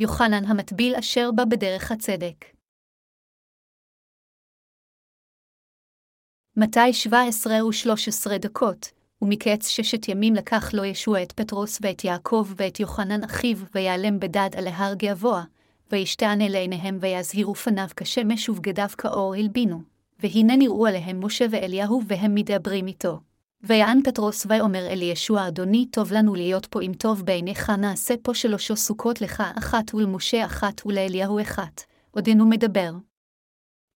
יוחנן המטביל אשר בא בדרך הצדק. מתי 17 ו-13 דקות, ומקץ ששת ימים לקח לו ישוע את פטרוס ואת יעקב ואת יוחנן אחיו, ויעלם בדד על ההר געבוע, וישתענה לעיניהם ויזהירו פניו כשמש ובגדיו כאור הלבינו. והנה נראו עליהם משה ואליהו והם מדברים איתו. ויען פטרוס ויאמר אל ישוע אדוני טוב לנו להיות פה אם טוב בעיניך נעשה פה שלושו סוכות לך אחת ולמשה אחת ולאליהו אחת. עודנו מדבר.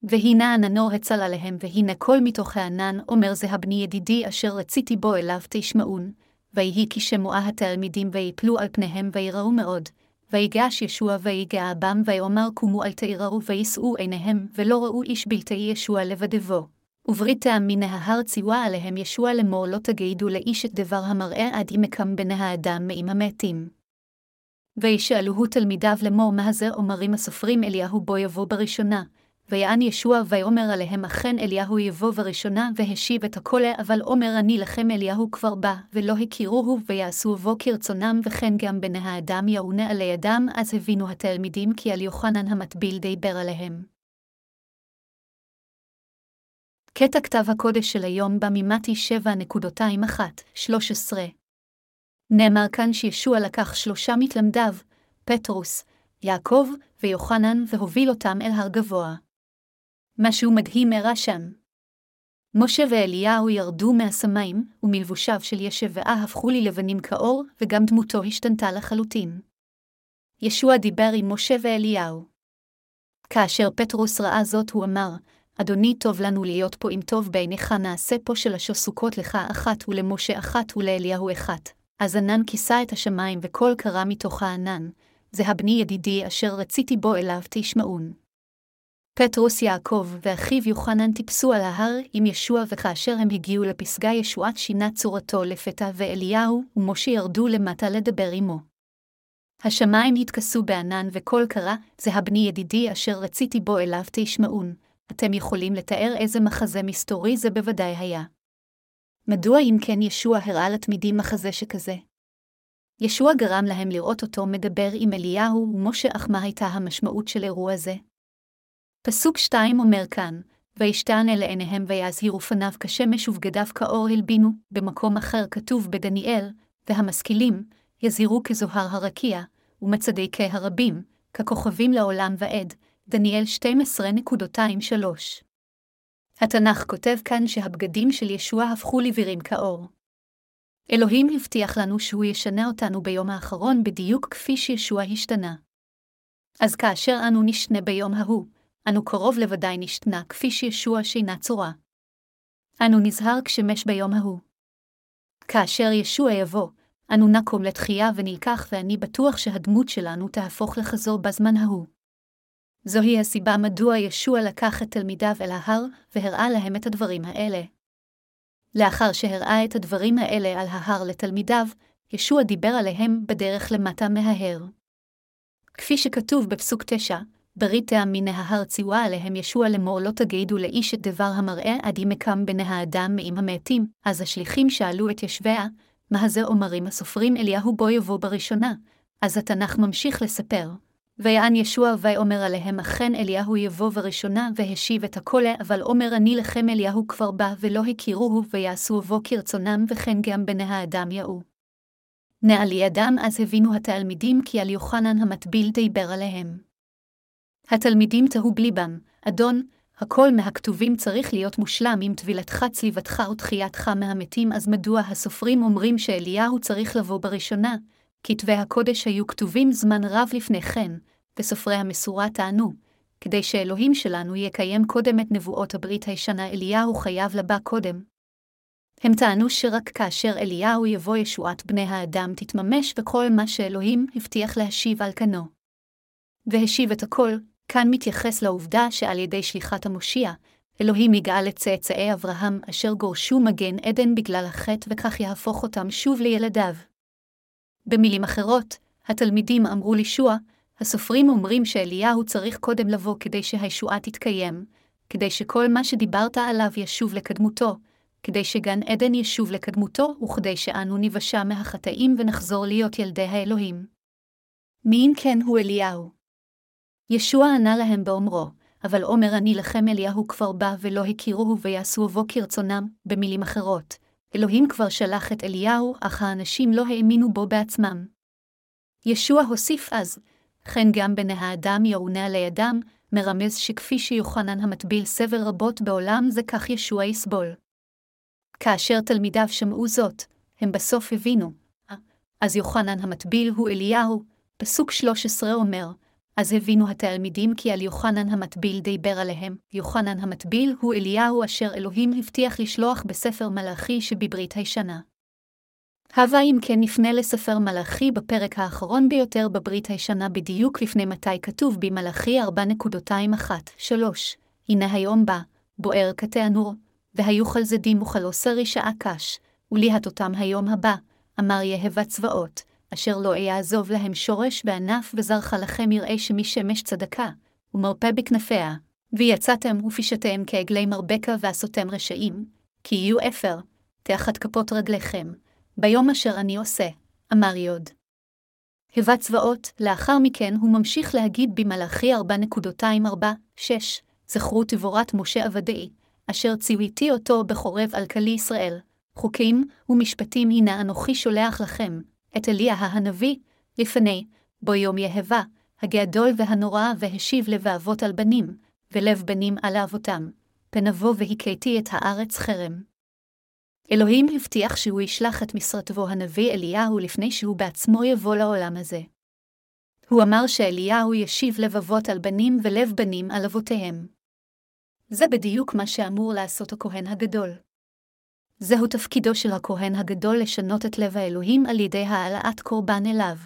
והנה עננו הצל עליהם, והנה כל מתוך הענן אומר זה הבני ידידי אשר רציתי בו אליו תשמעון. ויהי כי שמועה התלמידים ויפלו על פניהם ויראו מאוד. ויגש ישוע ויגע בם ויאמר קומו אל תיראו ויישאו עיניהם, ולא ראו איש בלתי ישוע לבדבו. ובריתם מן ההר ציווה עליהם ישוע לאמור לא תגידו לאיש את דבר המראה עד ימקם בני האדם מעם המתים. וישאלוהו תלמידיו לאמור מה זה אומרים הסופרים אליהו בו יבוא בראשונה, ויען ישוע ויאמר עליהם אכן אליהו יבוא בראשונה, והשיב את הכל אבל אומר אני לכם אליהו כבר בא, ולא הכירוהו, ויעשו בו כרצונם, וכן גם בני האדם יעונה עלי ידם, אז הבינו התלמידים כי על יוחנן המטביל דיבר עליהם. קטע כתב הקודש של היום בא ממתי 7.21-13. נאמר כאן שישוע לקח שלושה מתלמדיו, פטרוס, יעקב ויוחנן, והוביל אותם אל הר גבוה. משהו מדהים אירע שם. משה ואליהו ירדו מהשמיים, ומלבושיו של ישבעה הפכו ללבנים כאור, וגם דמותו השתנתה לחלוטין. ישוע דיבר עם משה ואליהו. כאשר פטרוס ראה זאת, הוא אמר, אדוני טוב לנו להיות פה אם טוב בעיניך נעשה פה שלשו סוכות לך אחת ולמשה אחת ולאליהו אחת. אז ענן כיסה את השמיים וקול קרא מתוך הענן, זה הבני ידידי אשר רציתי בו אליו תשמעון. פטרוס יעקב ואחיו יוחנן טיפסו על ההר עם ישוע וכאשר הם הגיעו לפסגה ישועת שינה צורתו לפתע ואליהו ומשה ירדו למטה לדבר עמו. השמיים התכסו בענן וקול קרא, זה הבני ידידי אשר רציתי בו אליו תשמעון. אתם יכולים לתאר איזה מחזה מסתורי זה בוודאי היה. מדוע אם כן ישוע הראה לתמידים מחזה שכזה? ישוע גרם להם לראות אותו מדבר עם אליהו ומשה, אך מה הייתה המשמעות של אירוע זה? פסוק שתיים אומר כאן, וישתענה לעיניהם ויזהירו פניו כשמש ובגדיו כאור הלבינו, במקום אחר כתוב בדניאל, והמשכילים, יזהירו כזוהר הרקיע, ומצדיקי הרבים, ככוכבים לעולם ועד, דניאל 12.23. התנ"ך כותב כאן שהבגדים של ישוע הפכו לבירים כאור. אלוהים הבטיח לנו שהוא ישנה אותנו ביום האחרון בדיוק כפי שישוע השתנה. אז כאשר אנו נשנה ביום ההוא, אנו קרוב לוודאי נשתנה כפי שישוע שינה צורה. אנו נזהר כשמש ביום ההוא. כאשר ישוע יבוא, אנו נקום לתחייה ונלקח ואני בטוח שהדמות שלנו תהפוך לחזור בזמן ההוא. זוהי הסיבה מדוע ישוע לקח את תלמידיו אל ההר, והראה להם את הדברים האלה. לאחר שהראה את הדברים האלה על ההר לתלמידיו, ישוע דיבר עליהם בדרך למטה מההר. כפי שכתוב בפסוק תשע, בריתם מן ההר ציווה עליהם ישוע לאמור לא תגידו לאיש את דבר המראה עד ימקם בני האדם מעם המתים, אז השליחים שאלו את ישביה, מה זה אומרים הסופרים אליהו בו יבוא בראשונה, אז התנ"ך ממשיך לספר. ויען ישוע ויאמר עליהם אכן אליהו יבוא בראשונה והשיב את הכל אבל אומר אני לכם אליהו כבר בא ולא הכירוהו ויעשו בו כרצונם וכן גם בני האדם יאו. נעל ידם אז הבינו התלמידים כי על יוחנן המטביל דיבר עליהם. התלמידים תהו בליבם, אדון, הכל מהכתובים צריך להיות מושלם עם טבילתך צליבתך ותחייתך מהמתים, אז מדוע הסופרים אומרים שאליהו צריך לבוא בראשונה? כתבי הקודש היו כתובים זמן רב לפני כן, וסופרי המסורה טענו, כדי שאלוהים שלנו יקיים קודם את נבואות הברית הישנה, אליהו חייב לבא קודם. הם טענו שרק כאשר אליהו יבוא ישועת בני האדם תתממש וכל מה שאלוהים הבטיח להשיב על כנו. והשיב את הכל, כאן מתייחס לעובדה שעל ידי שליחת המושיע, אלוהים יגאל את צאצאי אברהם אשר גורשו מגן עדן בגלל החטא וכך יהפוך אותם שוב לילדיו. במילים אחרות, התלמידים אמרו לישוע, הסופרים אומרים שאליהו צריך קודם לבוא כדי שהישועה תתקיים, כדי שכל מה שדיברת עליו ישוב לקדמותו, כדי שגן עדן ישוב לקדמותו, וכדי שאנו ניוושע מהחטאים ונחזור להיות ילדי האלוהים. מי אם כן הוא אליהו? ישוע ענה להם באומרו, אבל אומר אני לכם אליהו כבר בא ולא הכירוהו ויעשו בו כרצונם, במילים אחרות. אלוהים כבר שלח את אליהו, אך האנשים לא האמינו בו בעצמם. ישוע הוסיף אז, כן גם בני האדם יעונה לידם, מרמז שכפי שיוחנן המטביל סבל רבות בעולם זה כך ישוע יסבול. כאשר תלמידיו שמעו זאת, הם בסוף הבינו. אז יוחנן המטביל הוא אליהו, פסוק 13 אומר, אז הבינו התלמידים כי על יוחנן המטביל דיבר עליהם. יוחנן המטביל הוא אליהו אשר אלוהים הבטיח לשלוח בספר מלאכי שבברית הישנה. הווה אם כן נפנה לספר מלאכי בפרק האחרון ביותר בברית הישנה בדיוק לפני מתי כתוב במלאכי 4.21-3, הנה היום בא, בוער כתענור, והיו חלזדים וכלוסה רשעה קש, וליהטותם היום הבא, אמר יהבה צבאות, אשר לא אעזוב להם שורש בענף וזרחה לכם יראה שמשמש צדקה, ומרפא בכנפיה, ויצאתם ופישתם כעגלי מרבקה ועשותם רשעים, כי יהיו אפר, תחת כפות רגליכם, ביום אשר אני עושה, אמר יוד. הבה צבאות, לאחר מכן הוא ממשיך להגיד במלאכי 4.24-6, זכרו תבורת משה עבדי, אשר ציוויתי אותו בחורב על כלי ישראל, חוקים ומשפטים הנה אנוכי שולח לכם, את אליה הנביא, לפני, בו יום יהבה, הגדול והנורא והשיב לב האבות על בנים, ולב בנים על אבותם, פנבוא והכיתי את הארץ חרם. אלוהים הבטיח שהוא ישלח את משרתו הנביא אליהו לפני שהוא בעצמו יבוא לעולם הזה. הוא אמר שאליהו ישיב לב אבות על בנים ולב בנים על אבותיהם. זה בדיוק מה שאמור לעשות הכהן הגדול. זהו תפקידו של הכהן הגדול לשנות את לב האלוהים על ידי העלאת קורבן אליו.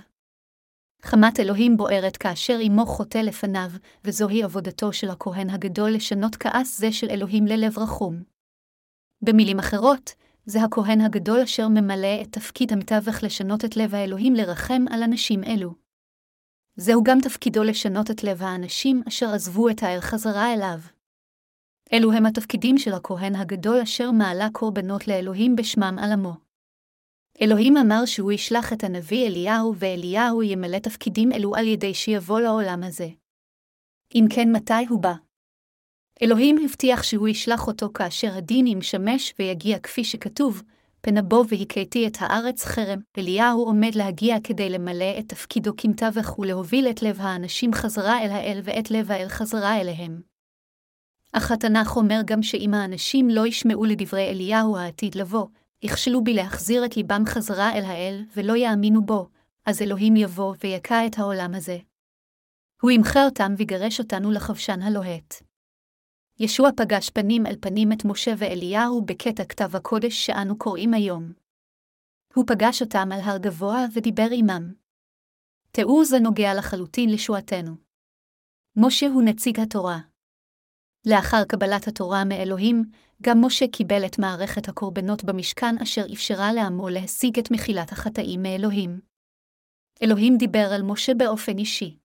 חמת אלוהים בוערת כאשר אמו חוטא לפניו, וזוהי עבודתו של הכהן הגדול לשנות כעס זה של אלוהים ללב רחום. במילים אחרות, זה הכהן הגדול אשר ממלא את תפקיד המתווך לשנות את לב האלוהים לרחם על אנשים אלו. זהו גם תפקידו לשנות את לב האנשים אשר עזבו את האל חזרה אליו. אלו הם התפקידים של הכהן הגדול אשר מעלה קורבנות לאלוהים בשמם על עמו. אלוהים אמר שהוא ישלח את הנביא אליהו, ואליהו ימלא תפקידים אלו על ידי שיבוא לעולם הזה. אם כן, מתי הוא בא? אלוהים הבטיח שהוא ישלח אותו כאשר הדין ימשמש ויגיע כפי שכתוב, פנבו והכיתי את הארץ חרם, אליהו עומד להגיע כדי למלא את תפקידו כמתווך ולהוביל את לב האנשים חזרה אל האל ואת לב האל חזרה אליהם. אך התנ"ך אומר גם שאם האנשים לא ישמעו לדברי אליהו העתיד לבוא, יכשלו בי להחזיר את ליבם חזרה אל האל ולא יאמינו בו, אז אלוהים יבוא ויכה את העולם הזה. הוא ימחה אותם ויגרש אותנו לחבשן הלוהט. ישוע פגש פנים אל פנים את משה ואליהו בקטע כתב הקודש שאנו קוראים היום. הוא פגש אותם על הר גבוה ודיבר עמם. תיאור זה נוגע לחלוטין לשועתנו. משה הוא נציג התורה. לאחר קבלת התורה מאלוהים, גם משה קיבל את מערכת הקורבנות במשכן אשר אפשרה לעמו להשיג את מחילת החטאים מאלוהים. אלוהים דיבר על משה באופן אישי.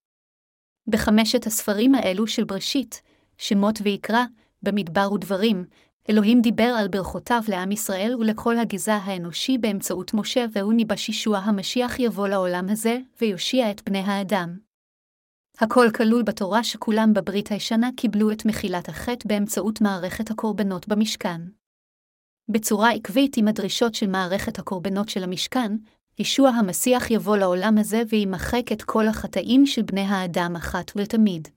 בחמשת הספרים האלו של בראשית, שמות ויקרא, במדבר ודברים, אלוהים דיבר על ברכותיו לעם ישראל ולכל הגזע האנושי באמצעות משה והוני בשישוע המשיח יבוא לעולם הזה, ויושיע את בני האדם. הכל כלול בתורה שכולם בברית הישנה קיבלו את מחילת החטא באמצעות מערכת הקורבנות במשכן. בצורה עקבית עם הדרישות של מערכת הקורבנות של המשכן, ישוע המסיח יבוא לעולם הזה וימחק את כל החטאים של בני האדם אחת ולתמיד.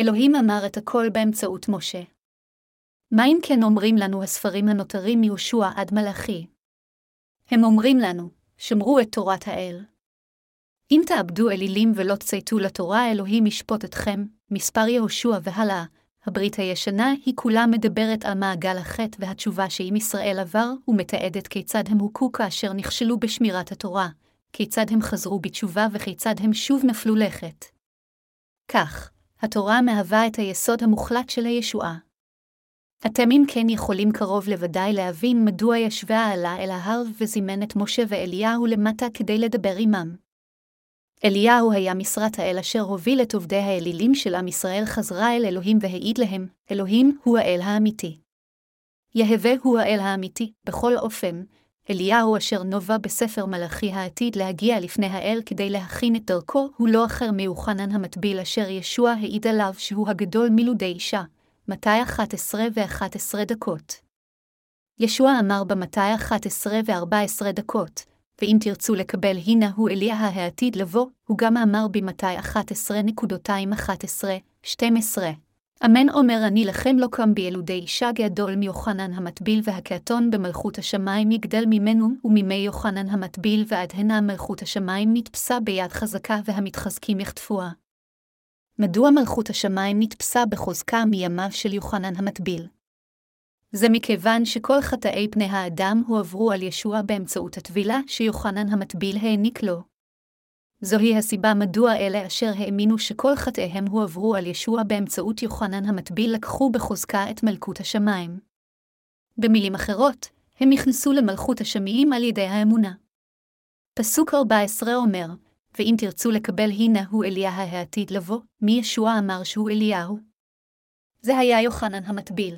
אלוהים אמר את הכל באמצעות משה. מה אם כן אומרים לנו הספרים הנותרים מיהושע עד מלאכי? הם אומרים לנו, שמרו את תורת האל. אם תאבדו אלילים ולא תצייתו לתורה, אלוהים ישפוט אתכם, מספר יהושע והלאה. הברית הישנה היא כולה מדברת על מעגל החטא והתשובה שעם ישראל עבר, ומתעדת כיצד הם הוכו כאשר נכשלו בשמירת התורה, כיצד הם חזרו בתשובה וכיצד הם שוב נפלו לכת. כך, התורה מהווה את היסוד המוחלט של הישועה. אתם אם כן יכולים קרוב לוודאי להבין מדוע ישבה העלה אל ההר וזימן את משה ואליהו למטה כדי לדבר עמם. אליהו היה משרת האל אשר הוביל את עובדי האלילים של עם ישראל חזרה אל אלוהים והעיד להם, אלוהים הוא האל האמיתי. יהווה הוא האל האמיתי, בכל אופן, אליהו אשר נובע בספר מלאכי העתיד להגיע לפני האל כדי להכין את דרכו, הוא לא אחר מיוחנן המטביל אשר ישוע העיד עליו שהוא הגדול מלודי אישה. מתי 11 ו-11 דקות. ישוע אמר במתי 11 ו-14 דקות, ואם תרצו לקבל הנה הוא אליה העתיד לבוא, הוא גם אמר במתי 11.11, 12. אמן אומר אני לכם לא קם בילודי אישה גדול מיוחנן המטביל והקעתון במלכות השמיים יגדל ממנו, ומימי יוחנן המטביל ועד הנה מלכות השמיים נתפסה ביד חזקה והמתחזקים יחטפוה. מדוע מלכות השמיים נתפסה בחוזקה מימיו של יוחנן המטביל? זה מכיוון שכל חטאי פני האדם הועברו על ישוע באמצעות הטבילה שיוחנן המטביל העניק לו. זוהי הסיבה מדוע אלה אשר האמינו שכל חטאיהם הועברו על ישוע באמצעות יוחנן המטביל לקחו בחוזקה את מלכות השמיים. במילים אחרות, הם נכנסו למלכות השמיים על ידי האמונה. פסוק 14 אומר, ואם תרצו לקבל הנה הוא אליה העתיד לבוא, מי ישוע אמר שהוא אליהו? זה היה יוחנן המטביל.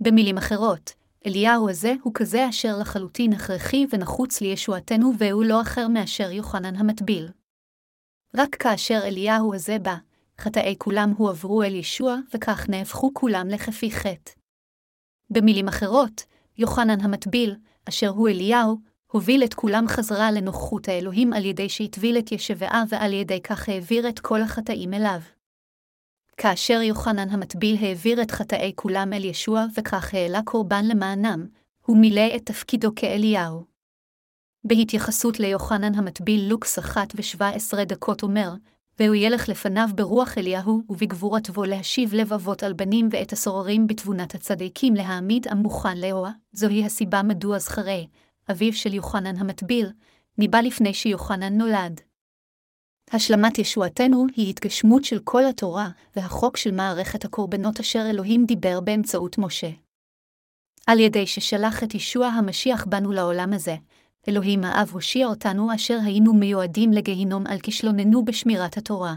במילים אחרות, אליהו הזה הוא כזה אשר לחלוטין הכרחי ונחוץ לישועתנו והוא לא אחר מאשר יוחנן המטביל. רק כאשר אליהו הזה בא, חטאי כולם הועברו אל ישוע, וכך נהפכו כולם לכפי חטא. במילים אחרות, יוחנן המטביל, אשר הוא אליהו, הוביל את כולם חזרה לנוכחות האלוהים על ידי שהטביל את ישבעה ועל ידי כך העביר את כל החטאים אליו. כאשר יוחנן המטביל העביר את חטאי כולם אל ישוע וכך העלה קורבן למענם, הוא מילא את תפקידו כאליהו. בהתייחסות ליוחנן המטביל לוקס אחת ושבע עשרה דקות אומר, והוא ילך לפניו ברוח אליהו, ובגבורת בו להשיב לב אבות על בנים ואת הסוררים בתבונת הצדיקים להעמיד עם מוכן לאוה, זוהי הסיבה מדוע זכרי, אביו של יוחנן המטביל, ניבא לפני שיוחנן נולד. השלמת ישועתנו היא התגשמות של כל התורה והחוק של מערכת הקורבנות אשר אלוהים דיבר באמצעות משה. על ידי ששלח את ישוע המשיח בנו לעולם הזה, אלוהים האב הושיע אותנו אשר היינו מיועדים לגיהינום על כישלוננו בשמירת התורה.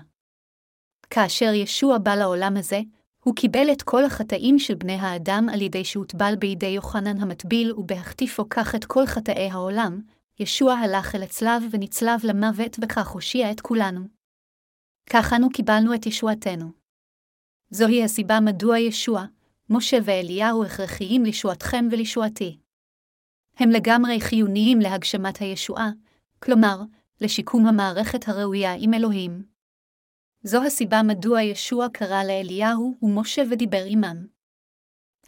כאשר ישוע בא לעולם הזה, הוא קיבל את כל החטאים של בני האדם על ידי שהוטבל בידי יוחנן המטביל ובהחטיפו כך את כל חטאי העולם, ישוע הלך אל הצלב ונצלב למוות וכך הושיע את כולנו. כך אנו קיבלנו את ישועתנו. זוהי הסיבה מדוע ישוע, משה ואליהו הכרחיים לישועתכם ולישועתי. הם לגמרי חיוניים להגשמת הישועה, כלומר, לשיקום המערכת הראויה עם אלוהים. זו הסיבה מדוע ישוע קרא לאליהו ומשה ודיבר עמם.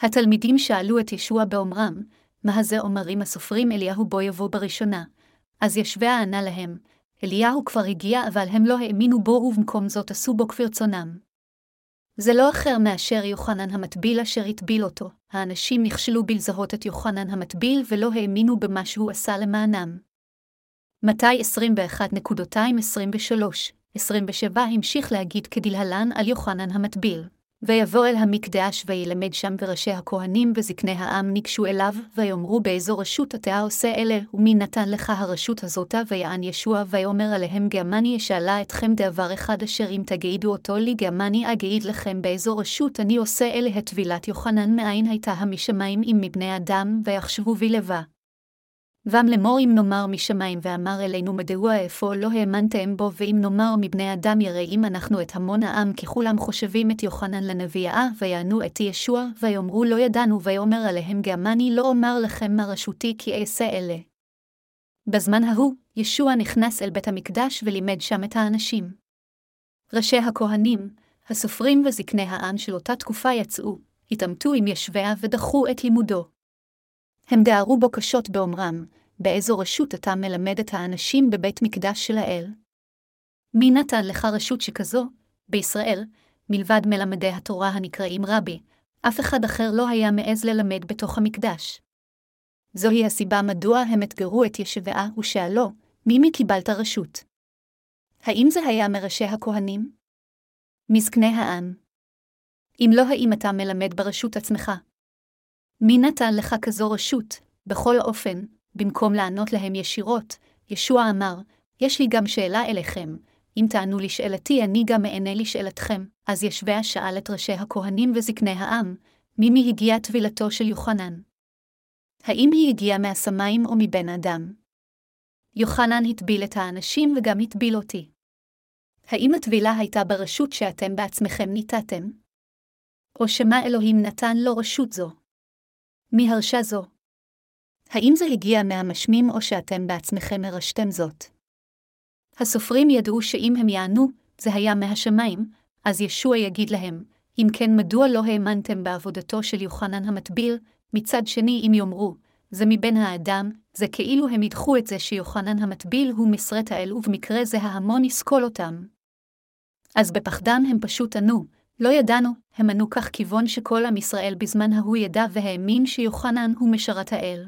התלמידים שאלו את ישוע באומרם, מה זה אומרים הסופרים אליהו בו יבוא בראשונה. אז ישביה ענה להם, אליהו כבר הגיע אבל הם לא האמינו בו ובמקום זאת עשו בו כברצונם. זה לא אחר מאשר יוחנן המטביל אשר הטביל אותו, האנשים נכשלו בלזהות את יוחנן המטביל ולא האמינו במה שהוא עשה למענם. מתי 21.23, 27 המשיך להגיד כדלהלן על יוחנן המטביל. ויבוא אל המקדש וילמד שם וראשי הכהנים וזקני העם ניגשו אליו, ויאמרו באיזו רשות אתה עושה אלה, ומי נתן לך הרשות הזאתה, ויען ישוע, ויאמר עליהם גמני אשאלה אתכם דבר אחד אשר אם תגידו אותו לי גמני אגיד לכם באיזו רשות אני עושה אלה? הטבילת יוחנן מאין הייתה המשמיים אם מבני אדם, ויחשבו בי vam לאמור אם נאמר משמיים ואמר אלינו מדוע אפוא לא האמנתם בו, ואם נאמר מבני אדם יראים אנחנו את המון העם, כי כולם חושבים את יוחנן לנביאה, ויענו את ישוע, ויאמרו לא ידענו, ויאמר עליהם גאמני לא אומר לכם מה רשותי כי אעשה אלה. בזמן ההוא, ישוע נכנס אל בית המקדש ולימד שם את האנשים. ראשי הכהנים, הסופרים וזקני העם של אותה תקופה יצאו, התעמתו עם ישביה ודחו את לימודו. הם דהרו בו קשות באומרם, באיזו רשות אתה מלמד את האנשים בבית מקדש של האל? מי נתן לך רשות שכזו? בישראל, מלבד מלמדי התורה הנקראים רבי, אף אחד אחר לא היה מעז ללמד בתוך המקדש. זוהי הסיבה מדוע הם אתגרו את ישבעה ושאלו, ממי קיבלת רשות? האם זה היה מראשי הכהנים? מזקני העם. אם לא האם אתה מלמד ברשות עצמך? מי נתן לך כזו רשות? בכל אופן, במקום לענות להם ישירות, ישוע אמר, יש לי גם שאלה אליכם, אם תענו לשאלתי אני גם אענה לשאלתכם. אז ישביה שאל את ראשי הכהנים וזקני העם, ממי הגיעה טבילתו של יוחנן? האם היא הגיעה מהשמיים או מבן אדם? יוחנן הטביל את האנשים וגם הטביל אותי. האם הטבילה הייתה ברשות שאתם בעצמכם ניתתם? או שמא אלוהים נתן לו רשות זו? מי הרשה זו? האם זה הגיע מהמשמים או שאתם בעצמכם הרשתם זאת? הסופרים ידעו שאם הם יענו, זה היה מהשמיים, אז ישוע יגיד להם, אם כן מדוע לא האמנתם בעבודתו של יוחנן המטביל, מצד שני אם יאמרו, זה מבין האדם, זה כאילו הם ידחו את זה שיוחנן המטביל הוא משרת האל ובמקרה זה ההמון יסקול אותם. אז בפחדם הם פשוט ענו, לא ידענו, הם ענו כך כיוון שכל עם ישראל בזמן ההוא ידע והאמין שיוחנן הוא משרת האל.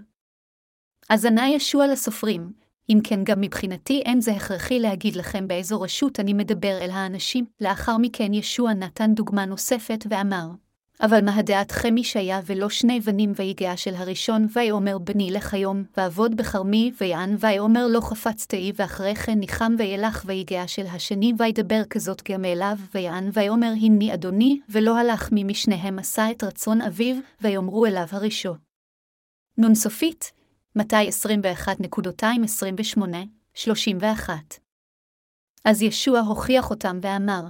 אז ענה ישוע לסופרים, אם כן גם מבחינתי אין זה הכרחי להגיד לכם באיזו רשות אני מדבר אל האנשים, לאחר מכן ישוע נתן דוגמה נוספת ואמר, אבל מה דעתכם ישעיה ולא שני בנים ויגע של הראשון ויאמר בני לך היום, ועבוד בכרמי ויען ויאמר לא חפצתי ואחרי כן ניחם וילך ויגע של השני וידבר כזאת גם אליו ויען ויאמר הנני אדוני, ולא הלך מי משניהם עשה את רצון אביו, ויאמרו אליו הראשון. נון סופית, מתי 21.228-31 אז ישוע הוכיח אותם ואמר,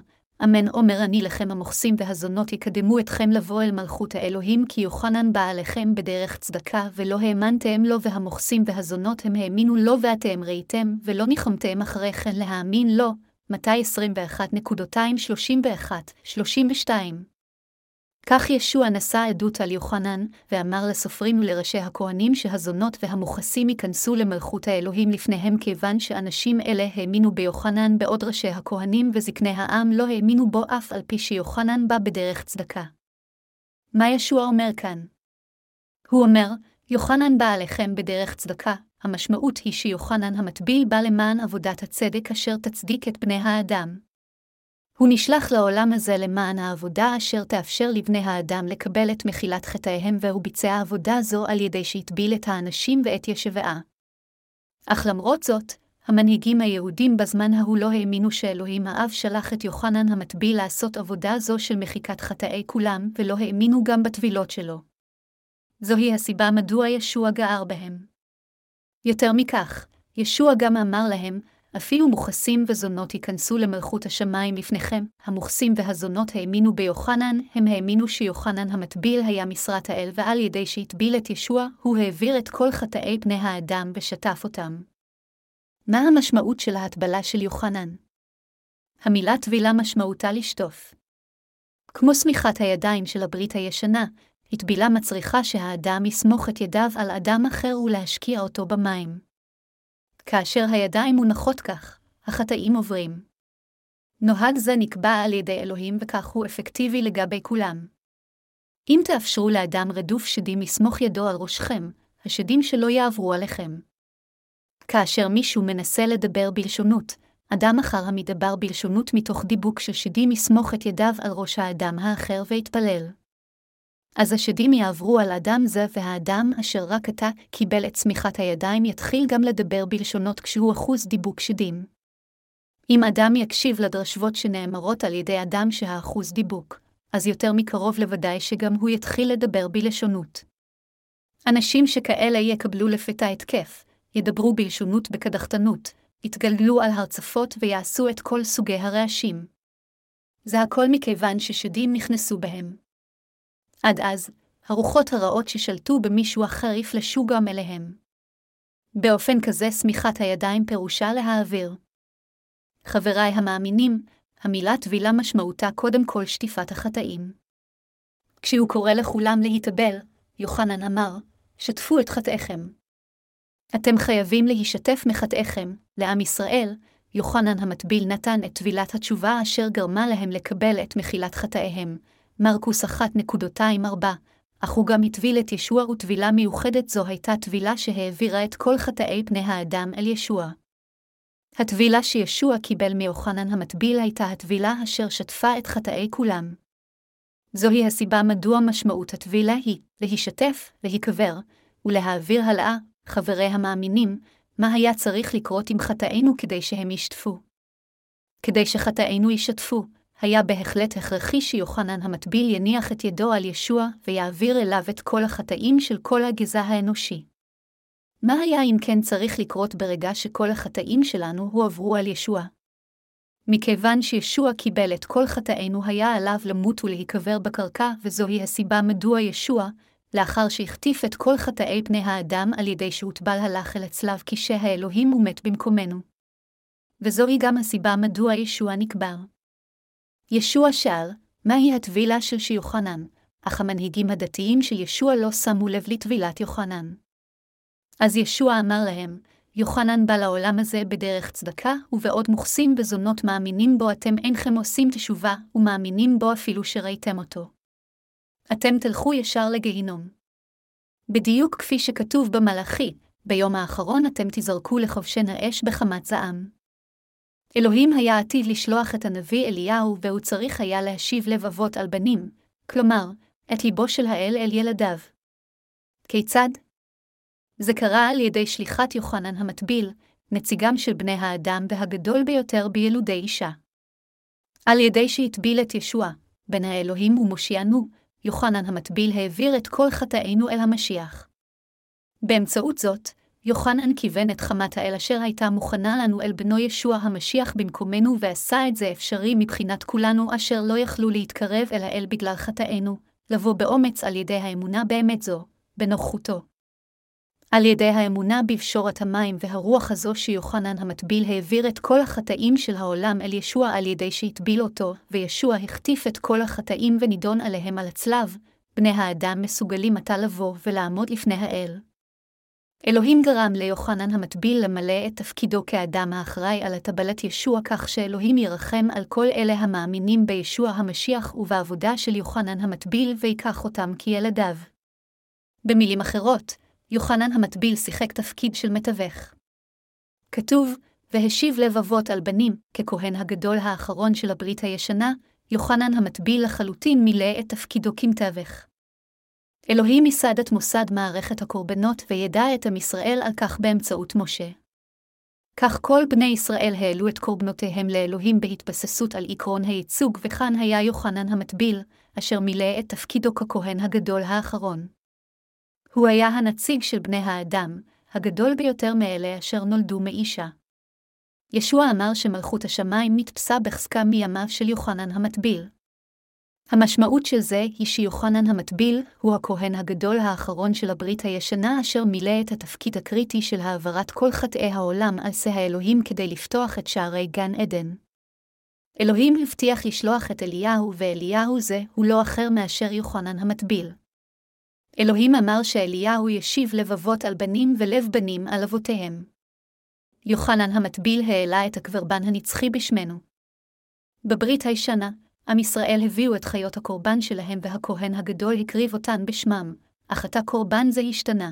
אמן אומר אני לכם המוכסים והזונות יקדמו אתכם לבוא אל מלכות האלוהים, כי יוחנן בא עליכם בדרך צדקה, ולא האמנתם לו, והמוכסים והזונות הם האמינו לו, ואתם ראיתם, ולא ניחמתם אחרי כן להאמין לו. מתי 21.231-32 כך ישוע נשא עדות על יוחנן, ואמר לסופרים ולראשי הכהנים שהזונות והמוכסים ייכנסו למלכות האלוהים לפניהם כיוון שאנשים אלה האמינו ביוחנן בעוד ראשי הכהנים וזקני העם לא האמינו בו אף על פי שיוחנן בא בדרך צדקה. מה ישוע אומר כאן? הוא אומר, יוחנן בא עליכם בדרך צדקה, המשמעות היא שיוחנן המטביל בא למען עבודת הצדק אשר תצדיק את בני האדם. הוא נשלח לעולם הזה למען העבודה אשר תאפשר לבני האדם לקבל את מחילת חטאיהם, והוא ביצע עבודה זו על ידי שהטביל את האנשים ואת ישבעה. אך למרות זאת, המנהיגים היהודים בזמן ההוא לא האמינו שאלוהים האב שלח את יוחנן המטביל לעשות עבודה זו של מחיקת חטאי כולם, ולא האמינו גם בטבילות שלו. זוהי הסיבה מדוע ישוע גער בהם. יותר מכך, ישוע גם אמר להם, אפילו מוכסים וזונות ייכנסו למלכות השמיים לפניכם, המוכסים והזונות האמינו ביוחנן, הם האמינו שיוחנן המטביל היה משרת האל, ועל ידי שהטביל את ישוע, הוא העביר את כל חטאי בני האדם ושטף אותם. מה המשמעות של ההטבלה של יוחנן? המילה טבילה משמעותה לשטוף. כמו סמיכת הידיים של הברית הישנה, הטבילה מצריכה שהאדם יסמוך את ידיו על אדם אחר ולהשקיע אותו במים. כאשר הידיים מונחות כך, החטאים עוברים. נוהג זה נקבע על ידי אלוהים וכך הוא אפקטיבי לגבי כולם. אם תאפשרו לאדם רדוף שדים לסמוך ידו על ראשכם, השדים שלא יעברו עליכם. כאשר מישהו מנסה לדבר בלשונות, אדם אחר המדבר בלשונות מתוך דיבוק של שדים יסמוך את ידיו על ראש האדם האחר ויתפלל. אז השדים יעברו על אדם זה, והאדם אשר רק עתה קיבל את צמיחת הידיים יתחיל גם לדבר בלשונות כשהוא אחוז דיבוק שדים. אם אדם יקשיב לדרשבות שנאמרות על ידי אדם שהאחוז דיבוק, אז יותר מקרוב לוודאי שגם הוא יתחיל לדבר בלשונות. אנשים שכאלה יקבלו לפתע התקף, ידברו בלשונות בקדחתנות, יתגלגלו על הרצפות ויעשו את כל סוגי הרעשים. זה הכל מכיוון ששדים נכנסו בהם. עד אז, הרוחות הרעות ששלטו במישהו אחר יפלשו גם אליהם. באופן כזה סמיכת הידיים פירושה להעביר. חבריי המאמינים, המילה טבילה משמעותה קודם כל שטיפת החטאים. כשהוא קורא לכולם להתאבל, יוחנן אמר, שתפו את חטאיכם. אתם חייבים להישתף מחטאיכם, לעם ישראל, יוחנן המטביל נתן את טבילת התשובה אשר גרמה להם לקבל את מחילת חטאיהם, מרקוס 1.24, אך הוא גם הטביל את ישוע וטבילה מיוחדת זו הייתה טבילה שהעבירה את כל חטאי פני האדם אל ישוע. הטבילה שישוע קיבל מיוחנן המטביל הייתה הטבילה אשר שטפה את חטאי כולם. זוהי הסיבה מדוע משמעות הטבילה היא להישתף, להיקבר, ולהעביר הלאה, חברי המאמינים, מה היה צריך לקרות עם חטאינו כדי שהם ישתפו. כדי שחטאינו ישתפו, היה בהחלט הכרחי שיוחנן המטביל יניח את ידו על ישוע ויעביר אליו את כל החטאים של כל הגזע האנושי. מה היה אם כן צריך לקרות ברגע שכל החטאים שלנו הועברו על ישוע? מכיוון שישוע קיבל את כל חטאינו, היה עליו למות ולהיקבר בקרקע, וזוהי הסיבה מדוע ישוע, לאחר שהחטיף את כל חטאי פני האדם על ידי שהוטבל הלך אל הצלב קישי האלוהים ומת במקומנו. וזוהי גם הסיבה מדוע ישוע נקבר. ישוע שאל, מהי הטבילה של שיוחנן, אך המנהיגים הדתיים של ישוע לא שמו לב לטבילת יוחנן. אז ישוע אמר להם, יוחנן בא לעולם הזה בדרך צדקה, ובעוד מוכסים בזונות מאמינים בו אתם אינכם עושים תשובה, ומאמינים בו אפילו שראיתם אותו. אתם תלכו ישר לגיהינום. בדיוק כפי שכתוב במלאכי, ביום האחרון אתם תזרקו לחובשן האש בחמת זעם. אלוהים היה עתיד לשלוח את הנביא אליהו, והוא צריך היה להשיב לב אבות על בנים, כלומר, את ליבו של האל אל ילדיו. כיצד? זה קרה על ידי שליחת יוחנן המטביל, נציגם של בני האדם והגדול ביותר בילודי אישה. על ידי שהטביל את ישוע, בן האלוהים ומושיענו, יוחנן המטביל העביר את כל חטאינו אל המשיח. באמצעות זאת, יוחנן כיוון את חמת האל אשר הייתה מוכנה לנו אל בנו ישוע המשיח במקומנו ועשה את זה אפשרי מבחינת כולנו אשר לא יכלו להתקרב אל האל בגלל חטאינו, לבוא באומץ על ידי האמונה באמת זו, בנוכחותו. על ידי האמונה בפשורת המים והרוח הזו שיוחנן המטביל העביר את כל החטאים של העולם אל ישוע על ידי שהטביל אותו, וישוע החטיף את כל החטאים ונידון עליהם על הצלב, בני האדם מסוגלים עתה לבוא ולעמוד לפני האל. אלוהים גרם ליוחנן המטביל למלא את תפקידו כאדם האחראי על הטבלת ישוע כך שאלוהים ירחם על כל אלה המאמינים בישוע המשיח ובעבודה של יוחנן המטביל ויקח אותם כילדיו. במילים אחרות, יוחנן המטביל שיחק תפקיד של מתווך. כתוב, והשיב לב אבות על בנים, ככהן הגדול האחרון של הברית הישנה, יוחנן המטביל לחלוטין מילא את תפקידו כמתווך. אלוהים ייסד את מוסד מערכת הקורבנות וידע את עם ישראל על כך באמצעות משה. כך כל בני ישראל העלו את קורבנותיהם לאלוהים בהתבססות על עקרון הייצוג, וכאן היה יוחנן המטביל, אשר מילא את תפקידו ככהן הגדול האחרון. הוא היה הנציג של בני האדם, הגדול ביותר מאלה אשר נולדו מאישה. ישוע אמר שמלכות השמיים נתפסה בחזקה מימיו של יוחנן המטביל. המשמעות של זה היא שיוחנן המטביל הוא הכהן הגדול האחרון של הברית הישנה אשר מילא את התפקיד הקריטי של העברת כל חטאי העולם על שא האלוהים כדי לפתוח את שערי גן עדן. אלוהים הבטיח לשלוח את אליהו, ואליהו זה הוא לא אחר מאשר יוחנן המטביל. אלוהים אמר שאליהו ישיב לבבות על בנים ולב בנים על אבותיהם. יוחנן המטביל העלה את הקברבן הנצחי בשמנו. בברית הישנה, עם ישראל הביאו את חיות הקורבן שלהם והכהן הגדול הקריב אותן בשמם, אך עתה קורבן זה השתנה.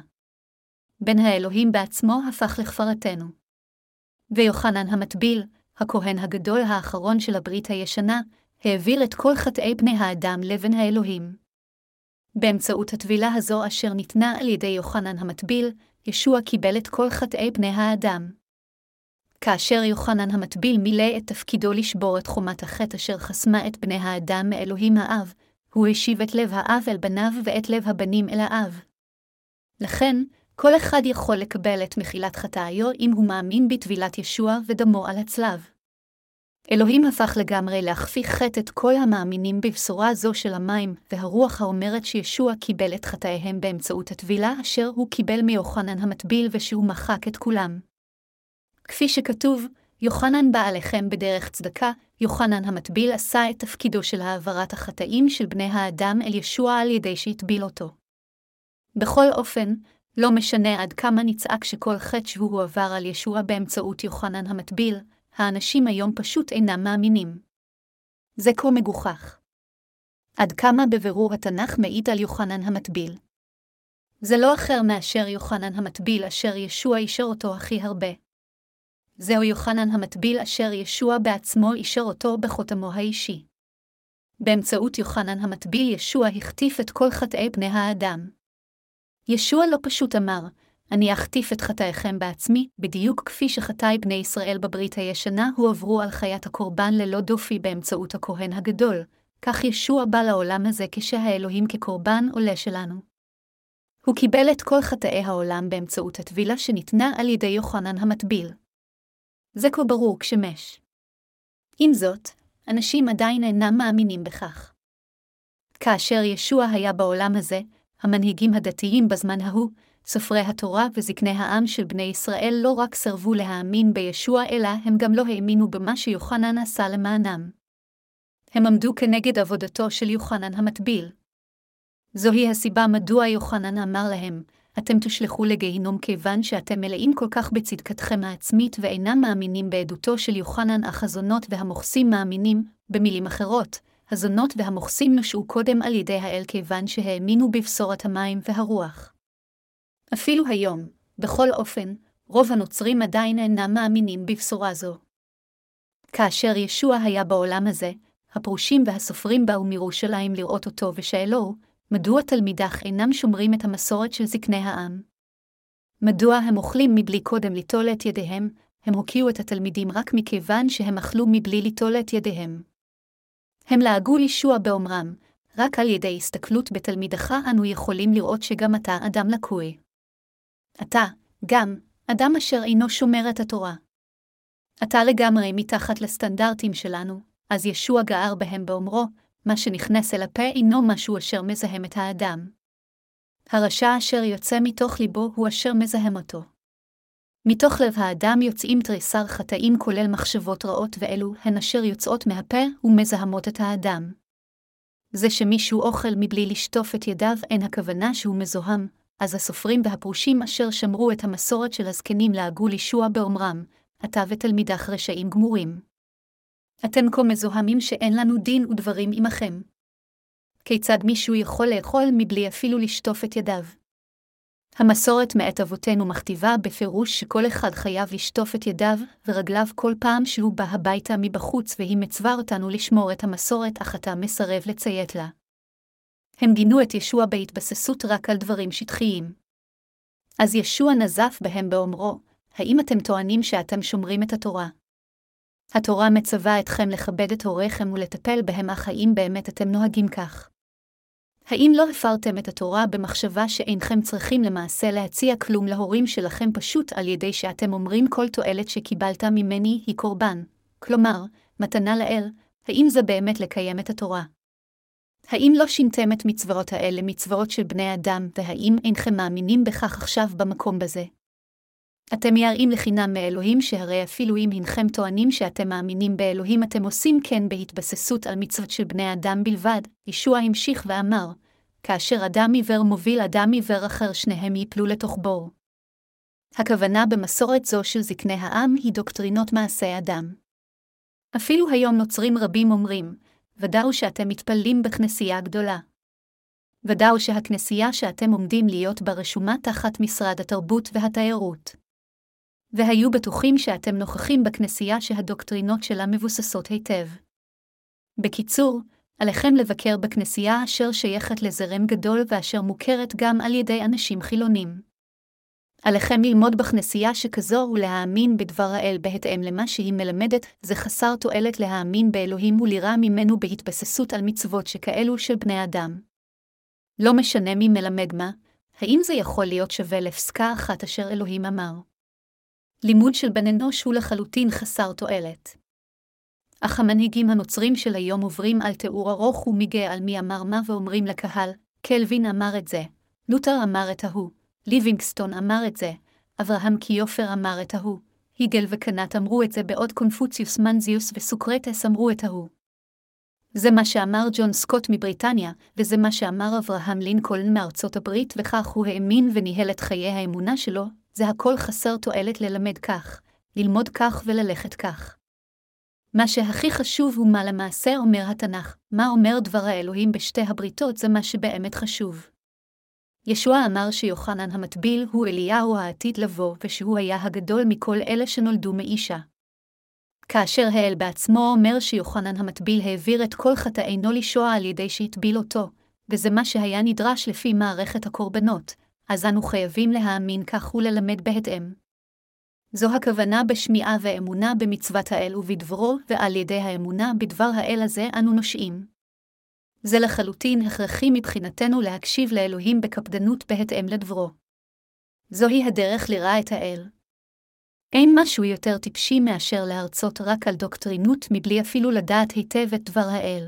בן האלוהים בעצמו הפך לכפרתנו. ויוחנן המטביל, הכהן הגדול האחרון של הברית הישנה, העביר את כל חטאי בני האדם לבן האלוהים. באמצעות הטבילה הזו אשר ניתנה על ידי יוחנן המטביל, ישוע קיבל את כל חטאי בני האדם. כאשר יוחנן המטביל מילא את תפקידו לשבור את חומת החטא אשר חסמה את בני האדם מאלוהים האב, הוא השיב את לב האב אל בניו ואת לב הבנים אל האב. לכן, כל אחד יכול לקבל את מחילת חטאיו אם הוא מאמין בטבילת ישוע ודמו על הצלב. אלוהים הפך לגמרי להכפיך חטא את כל המאמינים בבשורה זו של המים, והרוח האומרת שישוע קיבל את חטאיהם באמצעות הטבילה אשר הוא קיבל מיוחנן המטביל ושהוא מחק את כולם. כפי שכתוב, יוחנן בא עליכם בדרך צדקה, יוחנן המטביל עשה את תפקידו של העברת החטאים של בני האדם אל ישוע על ידי שהטביל אותו. בכל אופן, לא משנה עד כמה נצעק שכל חטא שהוא הועבר על ישוע באמצעות יוחנן המטביל, האנשים היום פשוט אינם מאמינים. זה כה מגוחך. עד כמה בבירור התנ"ך מעיד על יוחנן המטביל. זה לא אחר מאשר יוחנן המטביל אשר ישוע אישר אותו הכי הרבה. זהו יוחנן המטביל אשר ישוע בעצמו אישר אותו בחותמו האישי. באמצעות יוחנן המטביל ישוע החטיף את כל חטאי בני האדם. ישוע לא פשוט אמר, אני אחטיף את חטאיכם בעצמי, בדיוק כפי שחטאי בני ישראל בברית הישנה הועברו על חיית הקורבן ללא דופי באמצעות הכהן הגדול, כך ישוע בא לעולם הזה כשהאלוהים כקורבן עולה שלנו. הוא קיבל את כל חטאי העולם באמצעות הטבילה שניתנה על ידי יוחנן המטביל. זה כה ברור כשמש. עם זאת, אנשים עדיין אינם מאמינים בכך. כאשר ישוע היה בעולם הזה, המנהיגים הדתיים בזמן ההוא, סופרי התורה וזקני העם של בני ישראל לא רק סרבו להאמין בישוע, אלא הם גם לא האמינו במה שיוחנן עשה למענם. הם עמדו כנגד עבודתו של יוחנן המטביל. זוהי הסיבה מדוע יוחנן אמר להם, אתם תושלכו לגיהינום כיוון שאתם מלאים כל כך בצדקתכם העצמית ואינם מאמינים בעדותו של יוחנן, אך הזונות והמוכסים מאמינים, במילים אחרות, הזונות והמוכסים נושעו קודם על ידי האל כיוון שהאמינו בבשורת המים והרוח. אפילו היום, בכל אופן, רוב הנוצרים עדיין אינם מאמינים בבשורה זו. כאשר ישוע היה בעולם הזה, הפרושים והסופרים באו מירושלים לראות אותו ושאלוהו, מדוע תלמידך אינם שומרים את המסורת של זקני העם? מדוע הם אוכלים מבלי קודם ליטול את ידיהם, הם הוקיעו את התלמידים רק מכיוון שהם אכלו מבלי ליטול את ידיהם. הם לעגו ישוע באומרם, רק על ידי הסתכלות בתלמידך אנו יכולים לראות שגם אתה אדם לקוי. אתה, גם, אדם אשר אינו שומר את התורה. אתה לגמרי מתחת לסטנדרטים שלנו, אז ישוע גער בהם באומרו, מה שנכנס אל הפה אינו משהו אשר מזהם את האדם. הרשע אשר יוצא מתוך ליבו הוא אשר מזהם אותו. מתוך לב האדם יוצאים תריסר חטאים כולל מחשבות רעות ואלו הן אשר יוצאות מהפה ומזהמות את האדם. זה שמישהו אוכל מבלי לשטוף את ידיו אין הכוונה שהוא מזוהם, אז הסופרים והפרושים אשר שמרו את המסורת של הזקנים לעגו לישוע באומרם, אתה ותלמידך רשעים גמורים. אתם כה מזוהמים שאין לנו דין ודברים עמכם. כיצד מישהו יכול לאכול מבלי אפילו לשטוף את ידיו? המסורת מאת אבותינו מכתיבה בפירוש שכל אחד חייב לשטוף את ידיו ורגליו כל פעם שהוא בא הביתה מבחוץ, והיא מצווה אותנו לשמור את המסורת, אך אתה מסרב לציית לה. הם גינו את ישוע בהתבססות רק על דברים שטחיים. אז ישוע נזף בהם באומרו, האם אתם טוענים שאתם שומרים את התורה? התורה מצווה אתכם לכבד את הוריכם ולטפל בהם, אך האם באמת אתם נוהגים כך? האם לא הפרתם את התורה במחשבה שאינכם צריכים למעשה להציע כלום להורים שלכם פשוט על ידי שאתם אומרים כל תועלת שקיבלת ממני היא קורבן, כלומר, מתנה לאל, האם זה באמת לקיים את התורה? האם לא שינתם את מצוות האלה מצוות של בני אדם, והאם אינכם מאמינים בכך עכשיו במקום בזה? אתם יראים לחינם מאלוהים שהרי אפילו אם הנכם טוענים שאתם מאמינים באלוהים, אתם עושים כן בהתבססות על מצוות של בני אדם בלבד. ישוע המשיך ואמר, כאשר אדם עיוור מוביל אדם עיוור אחר, שניהם ייפלו לתוך בור. הכוונה במסורת זו של זקני העם היא דוקטרינות מעשי אדם. אפילו היום נוצרים רבים אומרים, ודאו שאתם מתפללים בכנסייה גדולה. ודאו שהכנסייה שאתם עומדים להיות בה רשומה תחת משרד התרבות והתיירות. והיו בטוחים שאתם נוכחים בכנסייה שהדוקטרינות שלה מבוססות היטב. בקיצור, עליכם לבקר בכנסייה אשר שייכת לזרם גדול ואשר מוכרת גם על ידי אנשים חילונים. עליכם ללמוד בכנסייה שכזו ולהאמין בדבר האל בהתאם למה שהיא מלמדת, זה חסר תועלת להאמין באלוהים ולירא ממנו בהתבססות על מצוות שכאלו של בני אדם. לא משנה מי מלמד מה, האם זה יכול להיות שווה לפסקה אחת אשר אלוהים אמר? לימוד של בן אנוש הוא לחלוטין חסר תועלת. אך המנהיגים הנוצרים של היום עוברים על תיאור ארוך ומגה על מי אמר מה ואומרים לקהל, קלווין אמר את זה, לותר אמר את ההוא, ליבינגסטון אמר את זה, אברהם קיופר אמר את ההוא, היגל וקנת אמרו את זה בעוד קונפוציוס מנזיוס וסוקרטס אמרו את ההוא. זה מה שאמר ג'ון סקוט מבריטניה, וזה מה שאמר אברהם לינקולן מארצות הברית, וכך הוא האמין וניהל את חיי האמונה שלו, זה הכל חסר תועלת ללמד כך, ללמוד כך וללכת כך. מה שהכי חשוב הוא מה למעשה אומר התנ"ך, מה אומר דבר האלוהים בשתי הבריתות זה מה שבאמת חשוב. ישוע אמר שיוחנן המטביל הוא אליהו העתיד לבוא, ושהוא היה הגדול מכל אלה שנולדו מאישה. כאשר האל בעצמו אומר שיוחנן המטביל העביר את כל חטאינו לישוע על ידי שהטביל אותו, וזה מה שהיה נדרש לפי מערכת הקורבנות, אז אנו חייבים להאמין כך וללמד בהתאם. זו הכוונה בשמיעה ואמונה במצוות האל ובדברו, ועל ידי האמונה בדבר האל הזה אנו נושעים. זה לחלוטין הכרחי מבחינתנו להקשיב לאלוהים בקפדנות בהתאם לדברו. זוהי הדרך לראה את האל. אין משהו יותר טיפשי מאשר להרצות רק על דוקטרינות מבלי אפילו לדעת היטב את דבר האל.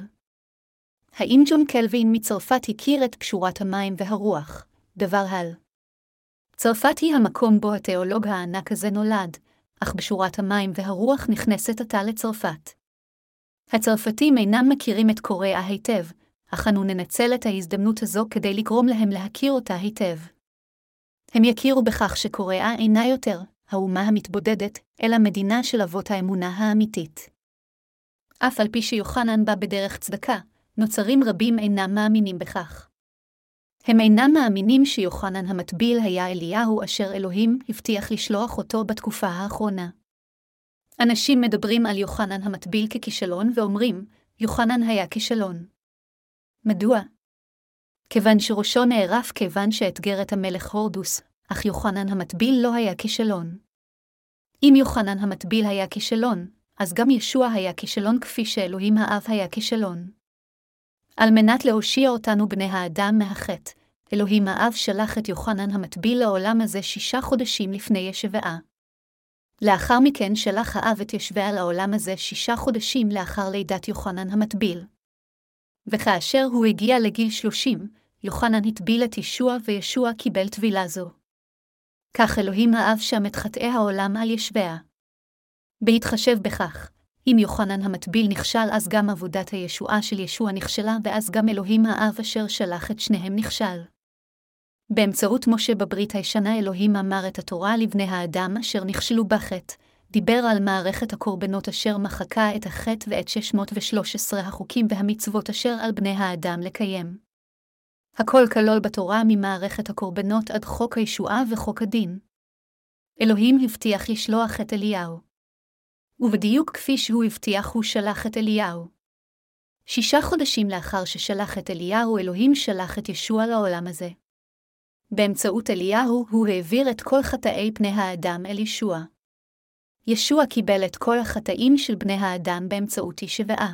האם ג'ון קלווין מצרפת הכיר את פשורת המים והרוח, דבר הל? צרפת היא המקום בו התיאולוג הענק הזה נולד, אך בשורת המים והרוח נכנסת עתה לצרפת. הצרפתים אינם מכירים את קוריאה היטב, אך אנו ננצל את ההזדמנות הזו כדי לגרום להם להכיר אותה היטב. הם יכירו בכך שקוריאה אינה יותר האומה המתבודדת, אלא מדינה של אבות האמונה האמיתית. אף על פי שיוחנן בא בדרך צדקה, נוצרים רבים אינם מאמינים בכך. הם אינם מאמינים שיוחנן המטביל היה אליהו אשר אלוהים הבטיח לשלוח אותו בתקופה האחרונה. אנשים מדברים על יוחנן המטביל ככישלון ואומרים, יוחנן היה כישלון. מדוע? כיוון שראשו נערף כיוון שאתגר את המלך הורדוס, אך יוחנן המטביל לא היה כישלון. אם יוחנן המטביל היה כישלון, אז גם ישוע היה כישלון כפי שאלוהים האב היה כישלון. על מנת להושיע אותנו בני האדם מהחטא, אלוהים האב שלח את יוחנן המטביל לעולם הזה שישה חודשים לפני ישבעה. לאחר מכן שלח האב את ישביה לעולם הזה שישה חודשים לאחר לידת יוחנן המטביל. וכאשר הוא הגיע לגיל שלושים, יוחנן הטביל את ישוע וישוע קיבל טבילה זו. כך אלוהים האב שם את חטאי העולם על ישביה. בהתחשב בכך, אם יוחנן המטביל נכשל אז גם עבודת הישועה של ישוע נכשלה, ואז גם אלוהים האב אשר שלח את שניהם נכשל. באמצעות משה בברית הישנה אלוהים אמר את התורה לבני האדם אשר נכשלו בחטא, דיבר על מערכת הקורבנות אשר מחקה את החטא ואת 613 החוקים והמצוות אשר על בני האדם לקיים. הכל כלול בתורה ממערכת הקורבנות עד חוק הישועה וחוק הדין. אלוהים הבטיח לשלוח את אליהו. ובדיוק כפי שהוא הבטיח, הוא שלח את אליהו. שישה חודשים לאחר ששלח את אליהו, אלוהים שלח את ישוע לעולם הזה. באמצעות אליהו, הוא העביר את כל חטאי פני האדם אל ישוע. ישוע קיבל את כל החטאים של בני האדם באמצעות ישבעה.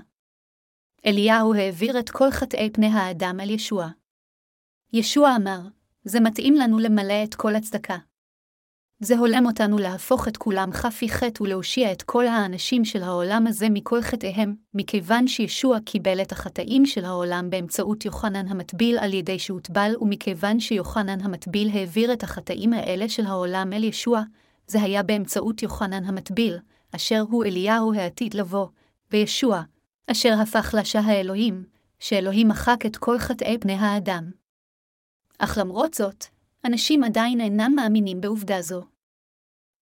אליהו העביר את כל חטאי פני האדם אל ישוע. ישוע אמר, זה מתאים לנו למלא את כל הצדקה. זה הולם אותנו להפוך את כולם חפי חטא ולהושיע את כל האנשים של העולם הזה מכל חטאיהם, מכיוון שישוע קיבל את החטאים של העולם באמצעות יוחנן המטביל על ידי שהוטבל, ומכיוון שיוחנן המטביל העביר את החטאים האלה של העולם אל ישוע, זה היה באמצעות יוחנן המטביל, אשר הוא אליהו העתיד לבוא, וישוע, אשר הפך לשה האלוהים, שאלוהים מחק את כל חטאי בני האדם. אך למרות זאת, אנשים עדיין אינם מאמינים בעובדה זו.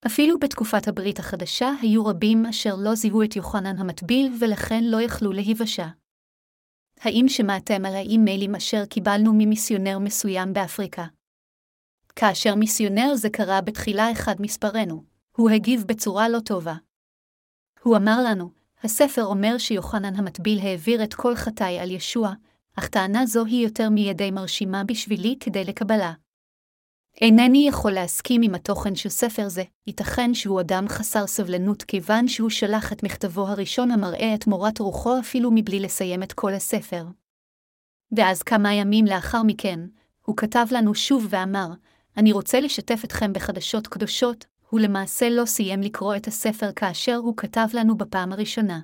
אפילו בתקופת הברית החדשה היו רבים אשר לא זיהו את יוחנן המטביל ולכן לא יכלו להיוושע. האם שמעתם על האימיילים אשר קיבלנו ממיסיונר מסוים באפריקה? כאשר מיסיונר זה קרה בתחילה אחד מספרנו, הוא הגיב בצורה לא טובה. הוא אמר לנו, הספר אומר שיוחנן המטביל העביר את כל חטאי על ישוע, אך טענה זו היא יותר מידי מרשימה בשבילי כדי לקבלה. אינני יכול להסכים עם התוכן של ספר זה, ייתכן שהוא אדם חסר סבלנות כיוון שהוא שלח את מכתבו הראשון המראה את מורת רוחו אפילו מבלי לסיים את כל הספר. ואז כמה ימים לאחר מכן, הוא כתב לנו שוב ואמר, אני רוצה לשתף אתכם בחדשות קדושות, הוא למעשה לא סיים לקרוא את הספר כאשר הוא כתב לנו בפעם הראשונה.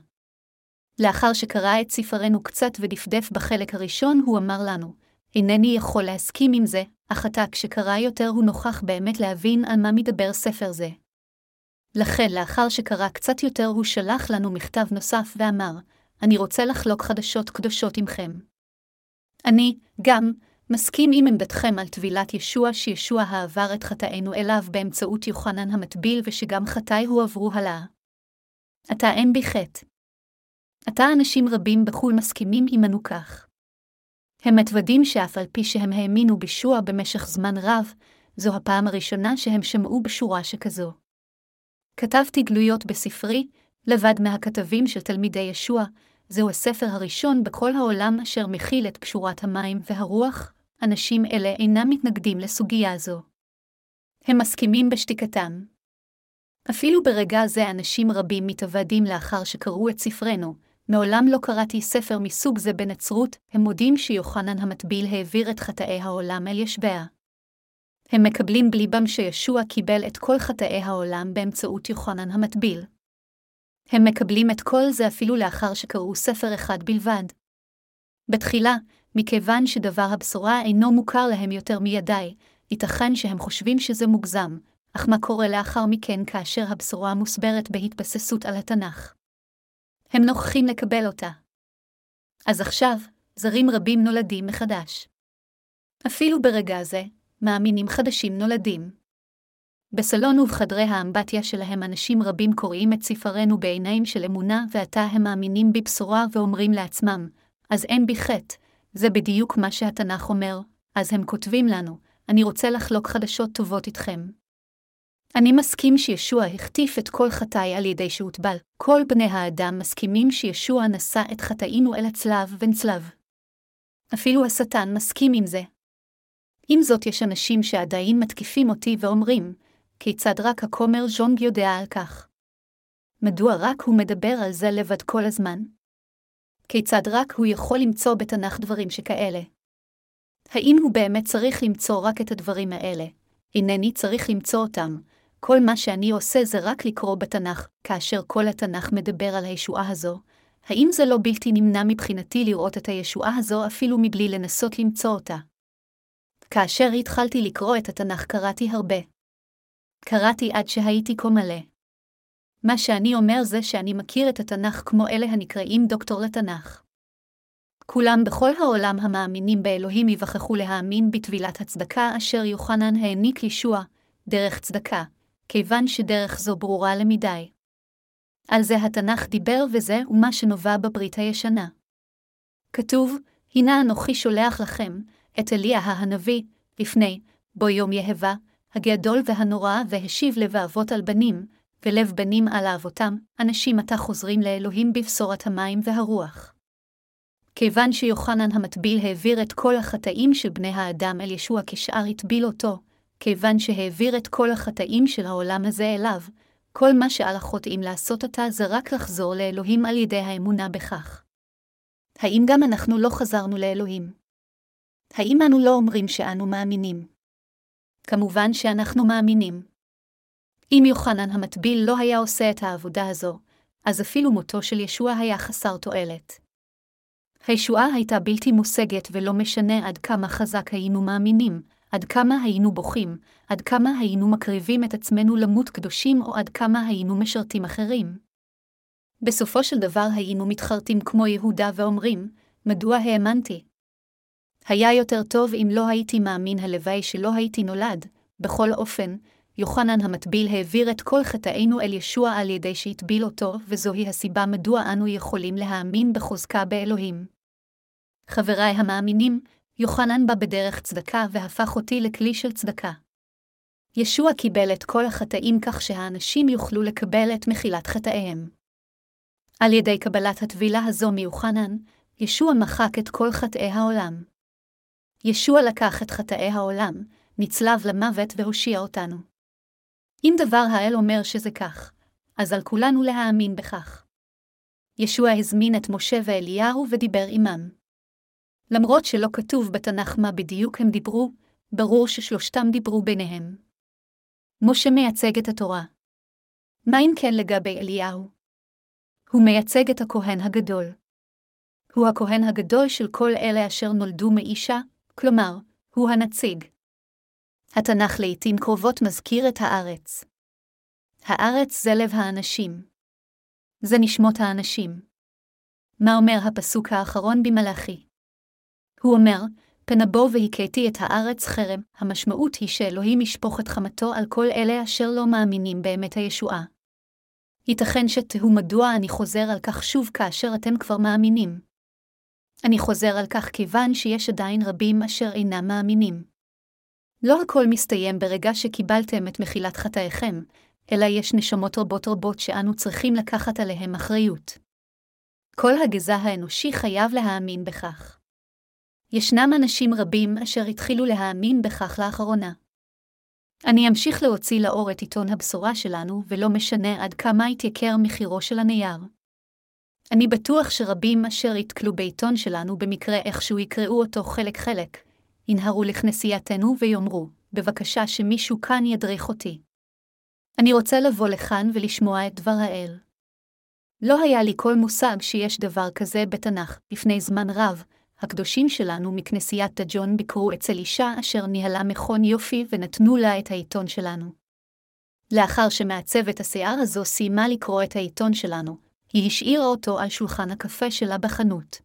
לאחר שקרא את ספרנו קצת ודפדף בחלק הראשון, הוא אמר לנו, אינני יכול להסכים עם זה, אך עתה כשקרא יותר הוא נוכח באמת להבין על מה מדבר ספר זה. לכן, לאחר שקרא קצת יותר, הוא שלח לנו מכתב נוסף ואמר, אני רוצה לחלוק חדשות קדושות עמכם. אני, גם, מסכים עם עמדתכם על טבילת ישוע שישוע העבר את חטאינו אליו באמצעות יוחנן המטביל ושגם חטאי הועברו הלאה. עתה אין בי חטא. עתה אנשים רבים בחו"ל מסכימים עמנו כך. הם מתוודים שאף על פי שהם האמינו בישוע במשך זמן רב, זו הפעם הראשונה שהם שמעו בשורה שכזו. כתבתי גלויות בספרי, לבד מהכתבים של תלמידי ישוע, זהו הספר הראשון בכל העולם אשר מכיל את פשורת המים והרוח, אנשים אלה אינם מתנגדים לסוגיה זו. הם מסכימים בשתיקתם. אפילו ברגע זה אנשים רבים מתאבדים לאחר שקראו את ספרנו, מעולם לא קראתי ספר מסוג זה בנצרות, הם מודים שיוחנן המטביל העביר את חטאי העולם אל ישביה. הם מקבלים בליבם שישוע קיבל את כל חטאי העולם באמצעות יוחנן המטביל. הם מקבלים את כל זה אפילו לאחר שקראו ספר אחד בלבד. בתחילה, מכיוון שדבר הבשורה אינו מוכר להם יותר מידי, ייתכן שהם חושבים שזה מוגזם, אך מה קורה לאחר מכן כאשר הבשורה מוסברת בהתבססות על התנ"ך? הם נוכחים לקבל אותה. אז עכשיו, זרים רבים נולדים מחדש. אפילו ברגע זה, מאמינים חדשים נולדים. בסלון ובחדרי האמבטיה שלהם אנשים רבים קוראים את ספרנו בעיניים של אמונה, ועתה הם מאמינים בבשורה ואומרים לעצמם, אז אין בי חטא, זה בדיוק מה שהתנ"ך אומר, אז הם כותבים לנו, אני רוצה לחלוק חדשות טובות איתכם. אני מסכים שישוע החטיף את כל חטאי על ידי שהוטבל. כל בני האדם מסכימים שישוע נשא את חטאינו אל הצלב ונצלב. אפילו השטן מסכים עם זה. עם זאת, יש אנשים שעדיין מתקיפים אותי ואומרים, כיצד רק הכומר ז'ונג יודע על כך? מדוע רק הוא מדבר על זה לבד כל הזמן? כיצד רק הוא יכול למצוא בתנ"ך דברים שכאלה? האם הוא באמת צריך למצוא רק את הדברים האלה? אינני צריך למצוא אותם, כל מה שאני עושה זה רק לקרוא בתנ"ך, כאשר כל התנ"ך מדבר על הישועה הזו. האם זה לא בלתי נמנע מבחינתי לראות את הישועה הזו אפילו מבלי לנסות למצוא אותה? כאשר התחלתי לקרוא את התנ"ך קראתי הרבה. קראתי עד שהייתי כה מלא. מה שאני אומר זה שאני מכיר את התנ"ך כמו אלה הנקראים דוקטור לתנ"ך. כולם בכל העולם המאמינים באלוהים יווכחו להאמין בטבילת הצדקה אשר יוחנן העניק ישוע, דרך צדקה, כיוון שדרך זו ברורה למדי. על זה התנ"ך דיבר וזה ומה שנובע בברית הישנה. כתוב, הנה אנוכי שולח לכם, את אליה הנביא, לפני, בו יום יהבה, הגדול והנורא, והשיב לב האבות על בנים, ולב בנים על האבותם, אנשים עתה חוזרים לאלוהים בבשורת המים והרוח. כיוון שיוחנן המטביל העביר את כל החטאים של בני האדם אל ישוע כשאר הטביל אותו, כיוון שהעביר את כל החטאים של העולם הזה אליו, כל מה שעל החוטאים לעשות עתה זה רק לחזור לאלוהים על ידי האמונה בכך. האם גם אנחנו לא חזרנו לאלוהים? האם אנו לא אומרים שאנו מאמינים? כמובן שאנחנו מאמינים. אם יוחנן המטביל לא היה עושה את העבודה הזו, אז אפילו מותו של ישוע היה חסר תועלת. הישועה הייתה בלתי מושגת ולא משנה עד כמה חזק היינו מאמינים, עד כמה היינו בוכים, עד כמה היינו מקריבים את עצמנו למות קדושים או עד כמה היינו משרתים אחרים. בסופו של דבר היינו מתחרטים כמו יהודה ואומרים, מדוע האמנתי? היה יותר טוב אם לא הייתי מאמין הלוואי שלא הייתי נולד, בכל אופן, יוחנן המטביל העביר את כל חטאינו אל ישוע על ידי שהטביל אותו, וזוהי הסיבה מדוע אנו יכולים להאמין בחוזקה באלוהים. חבריי המאמינים, יוחנן בא בדרך צדקה והפך אותי לכלי של צדקה. ישוע קיבל את כל החטאים כך שהאנשים יוכלו לקבל את מחילת חטאיהם. על ידי קבלת הטבילה הזו מיוחנן, ישוע מחק את כל חטאי העולם. ישוע לקח את חטאי העולם, נצלב למוות והושיע אותנו. אם דבר האל אומר שזה כך, אז על כולנו להאמין בכך. ישוע הזמין את משה ואליהו ודיבר עמם. למרות שלא כתוב בתנ"ך מה בדיוק הם דיברו, ברור ששלושתם דיברו ביניהם. משה מייצג את התורה. מה אם כן לגבי אליהו? הוא מייצג את הכהן הגדול. הוא הכהן הגדול של כל אלה אשר נולדו מאישה, כלומר, הוא הנציג. התנ"ך לעתים קרובות מזכיר את הארץ. הארץ זה לב האנשים. זה נשמות האנשים. מה אומר הפסוק האחרון במלאכי? הוא אומר, פן אבוא והכיתי את הארץ חרם, המשמעות היא שאלוהים ישפוך את חמתו על כל אלה אשר לא מאמינים באמת הישועה. ייתכן שתהו מדוע אני חוזר על כך שוב כאשר אתם כבר מאמינים. אני חוזר על כך כיוון שיש עדיין רבים אשר אינם מאמינים. לא הכל מסתיים ברגע שקיבלתם את מחילת חטאיכם, אלא יש נשמות רבות רבות שאנו צריכים לקחת עליהם אחריות. כל הגזע האנושי חייב להאמין בכך. ישנם אנשים רבים אשר התחילו להאמין בכך לאחרונה. אני אמשיך להוציא לאור את עיתון הבשורה שלנו, ולא משנה עד כמה יתייקר מחירו של הנייר. אני בטוח שרבים אשר יתקלו בעיתון שלנו במקרה איכשהו יקראו אותו חלק-חלק, ינהרו לכנסייתנו ויאמרו, בבקשה שמישהו כאן ידריך אותי. אני רוצה לבוא לכאן ולשמוע את דבר האל. לא היה לי כל מושג שיש דבר כזה בתנ"ך. לפני זמן רב, הקדושים שלנו מכנסיית דג'ון ביקרו אצל אישה אשר ניהלה מכון יופי ונתנו לה את העיתון שלנו. לאחר שמעצבת השיער הזו סיימה לקרוא את העיתון שלנו, היא השאירה אותו על שולחן הקפה שלה בחנות.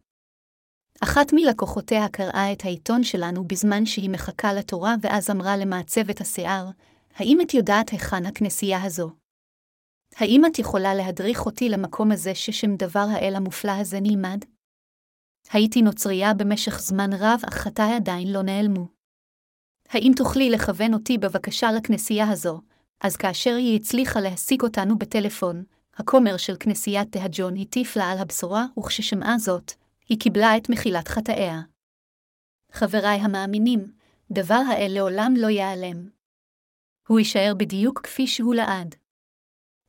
אחת מלקוחותיה קראה את העיתון שלנו בזמן שהיא מחכה לתורה ואז אמרה למעצבת השיער, האם את יודעת היכן הכנסייה הזו? האם את יכולה להדריך אותי למקום הזה ששם דבר האל המופלא הזה נלמד? הייתי נוצרייה במשך זמן רב, אך חטאי עדיין לא נעלמו. האם תוכלי לכוון אותי בבקשה לכנסייה הזו? אז כאשר היא הצליחה להשיג אותנו בטלפון, הכומר של כנסיית דהג'ון הטיף לה על הבשורה, וכששמעה זאת, היא קיבלה את מחילת חטאיה. חבריי המאמינים, דבר האל לעולם לא ייעלם. הוא יישאר בדיוק כפי שהוא לעד.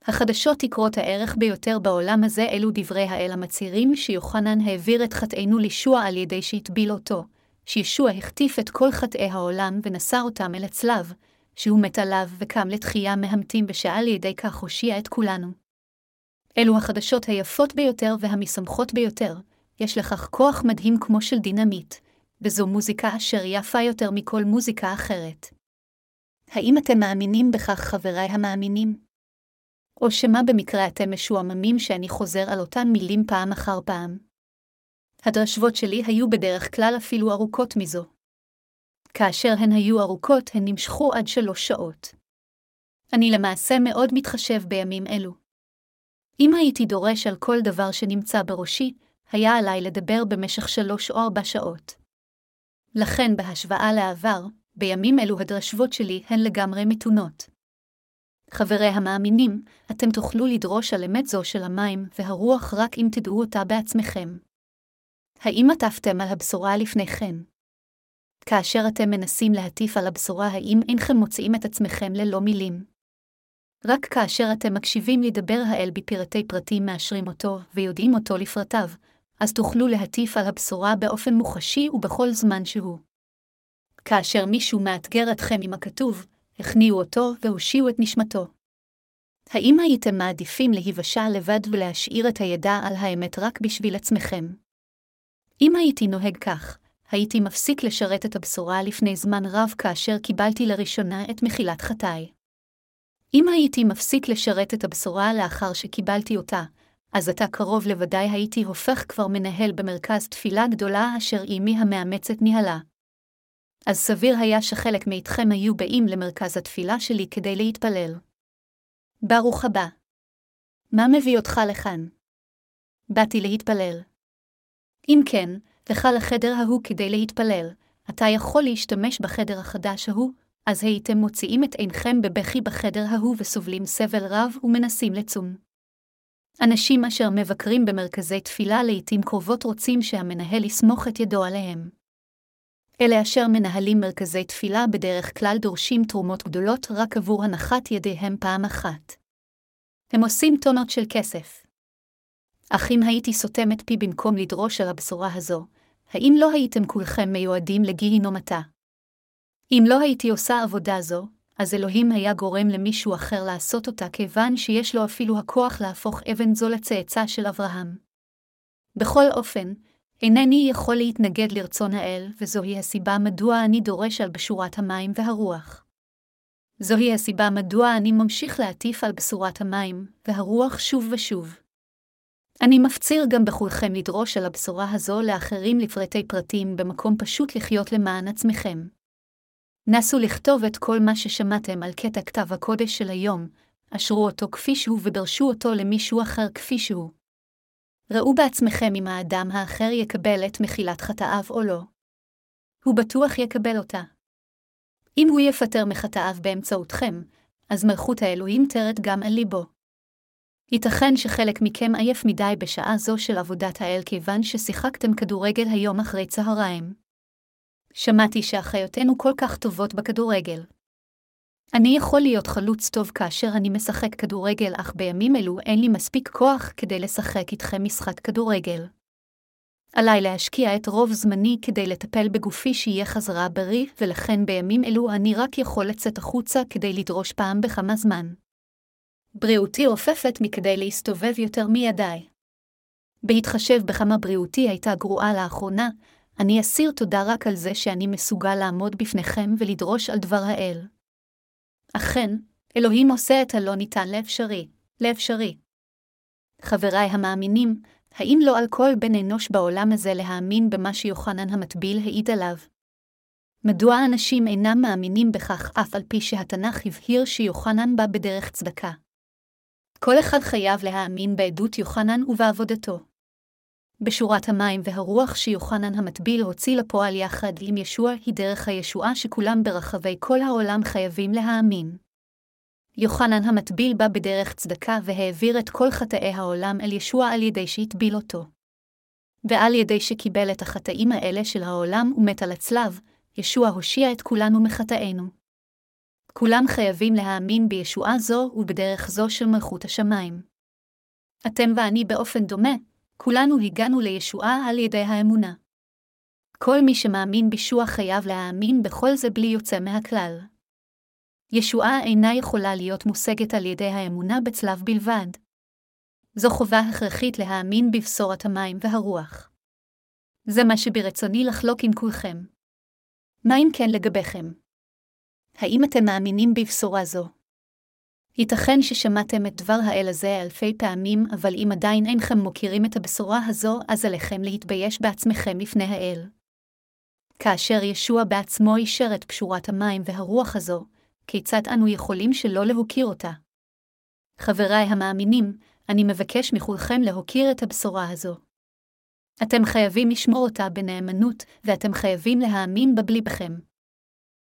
החדשות יקרות הערך ביותר בעולם הזה אלו דברי האל המצהירים שיוחנן העביר את חטאינו לישוע על ידי שהטביל אותו, שישוע החטיף את כל חטאי העולם ונשא אותם אל הצלב, שהוא מת עליו וקם לתחייה מהמתים בשעה על ידי כך הושיע את כולנו. אלו החדשות היפות ביותר והמשמחות ביותר, יש לכך כוח מדהים כמו של דינמיט, וזו מוזיקה אשר יפה יותר מכל מוזיקה אחרת. האם אתם מאמינים בכך, חבריי המאמינים? או שמא במקרה אתם משועממים שאני חוזר על אותן מילים פעם אחר פעם? הדרשבות שלי היו בדרך כלל אפילו ארוכות מזו. כאשר הן היו ארוכות, הן נמשכו עד שלוש שעות. אני למעשה מאוד מתחשב בימים אלו. אם הייתי דורש על כל דבר שנמצא בראשי, היה עליי לדבר במשך שלוש או ארבע שעות. לכן, בהשוואה לעבר, בימים אלו הדרשבות שלי הן לגמרי מתונות. חברי המאמינים, אתם תוכלו לדרוש על אמת זו של המים והרוח רק אם תדעו אותה בעצמכם. האם עטפתם על הבשורה לפני כן? כאשר אתם מנסים להטיף על הבשורה, האם אינכם מוצאים את עצמכם ללא מילים? רק כאשר אתם מקשיבים לדבר האל בפרטי פרטים מאשרים אותו ויודעים אותו לפרטיו, אז תוכלו להטיף על הבשורה באופן מוחשי ובכל זמן שהוא. כאשר מישהו מאתגר אתכם עם הכתוב, הכניעו אותו והושיעו את נשמתו. האם הייתם מעדיפים להיוושע לבד ולהשאיר את הידע על האמת רק בשביל עצמכם? אם הייתי נוהג כך, הייתי מפסיק לשרת את הבשורה לפני זמן רב כאשר קיבלתי לראשונה את מחילת חטאי. אם הייתי מפסיק לשרת את הבשורה לאחר שקיבלתי אותה, אז עתה קרוב לוודאי הייתי הופך כבר מנהל במרכז תפילה גדולה אשר אמי המאמצת ניהלה. אז סביר היה שחלק מאיתכם היו באים למרכז התפילה שלי כדי להתפלל. ברוך הבא. מה מביא אותך לכאן? באתי להתפלל. אם כן, לך לחדר ההוא כדי להתפלל, אתה יכול להשתמש בחדר החדש ההוא, אז הייתם מוציאים את עינכם בבכי בחדר ההוא וסובלים סבל רב ומנסים לצום. אנשים אשר מבקרים במרכזי תפילה לעתים קרובות רוצים שהמנהל יסמוך את ידו עליהם. אלה אשר מנהלים מרכזי תפילה בדרך כלל דורשים תרומות גדולות רק עבור הנחת ידיהם פעם אחת. הם עושים טונות של כסף. אך אם הייתי סותם את פי במקום לדרוש על הבשורה הזו, האם לא הייתם כולכם מיועדים לגיהינום עתה? אם לא הייתי עושה עבודה זו, אז אלוהים היה גורם למישהו אחר לעשות אותה כיוון שיש לו אפילו הכוח להפוך אבן זו לצאצא של אברהם. בכל אופן, אינני יכול להתנגד לרצון האל, וזוהי הסיבה מדוע אני דורש על בשורת המים והרוח. זוהי הסיבה מדוע אני ממשיך להטיף על בשורת המים והרוח שוב ושוב. אני מפציר גם בכולכם לדרוש על הבשורה הזו לאחרים לפרטי פרטים במקום פשוט לחיות למען עצמכם. נסו לכתוב את כל מה ששמעתם על קטע כתב הקודש של היום, אשרו אותו כפי שהוא ודרשו אותו למישהו אחר כפי שהוא. ראו בעצמכם אם האדם האחר יקבל את מחילת חטאיו או לא. הוא בטוח יקבל אותה. אם הוא יפטר מחטאיו באמצעותכם, אז מלכות האלוהים תרד גם על ליבו. ייתכן שחלק מכם עייף מדי בשעה זו של עבודת האל כיוון ששיחקתם כדורגל היום אחרי צהריים. שמעתי שאחיותינו כל כך טובות בכדורגל. אני יכול להיות חלוץ טוב כאשר אני משחק כדורגל, אך בימים אלו אין לי מספיק כוח כדי לשחק איתכם משחק כדורגל. עליי להשקיע את רוב זמני כדי לטפל בגופי שיהיה חזרה בריא, ולכן בימים אלו אני רק יכול לצאת החוצה כדי לדרוש פעם בכמה זמן. בריאותי עופפת מכדי להסתובב יותר מידיי. בהתחשב בכמה בריאותי הייתה גרועה לאחרונה, אני אסיר תודה רק על זה שאני מסוגל לעמוד בפניכם ולדרוש על דבר האל. אכן, אלוהים עושה את הלא ניתן לאפשרי, לאפשרי. חבריי המאמינים, האם לא על כל בן אנוש בעולם הזה להאמין במה שיוחנן המטביל העיד עליו? מדוע אנשים אינם מאמינים בכך אף על פי שהתנ"ך הבהיר שיוחנן בא בדרך צדקה? כל אחד חייב להאמין בעדות יוחנן ובעבודתו. בשורת המים והרוח שיוחנן המטביל הוציא לפועל יחד עם ישוע היא דרך הישועה שכולם ברחבי כל העולם חייבים להאמין. יוחנן המטביל בא בדרך צדקה והעביר את כל חטאי העולם אל ישוע על ידי שהטביל אותו. ועל ידי שקיבל את החטאים האלה של העולם ומת על הצלב, ישוע הושיע את כולנו מחטאינו. כולם חייבים להאמין בישועה זו ובדרך זו של מלכות השמיים. אתם ואני באופן דומה, כולנו הגענו לישועה על ידי האמונה. כל מי שמאמין בישוע חייב להאמין בכל זה בלי יוצא מהכלל. ישועה אינה יכולה להיות מושגת על ידי האמונה בצלב בלבד. זו חובה הכרחית להאמין בבשורת המים והרוח. זה מה שברצוני לחלוק עם כולכם. מה אם כן לגביכם? האם אתם מאמינים בבשורה זו? ייתכן ששמעתם את דבר האל הזה אלפי פעמים, אבל אם עדיין אינכם מוכירים את הבשורה הזו, אז עליכם להתבייש בעצמכם לפני האל. כאשר ישוע בעצמו אישר את פשורת המים והרוח הזו, כיצד אנו יכולים שלא להוקיר אותה? חבריי המאמינים, אני מבקש מכולכם להוקיר את הבשורה הזו. אתם חייבים לשמור אותה בנאמנות, ואתם חייבים להאמין בה בליבכם.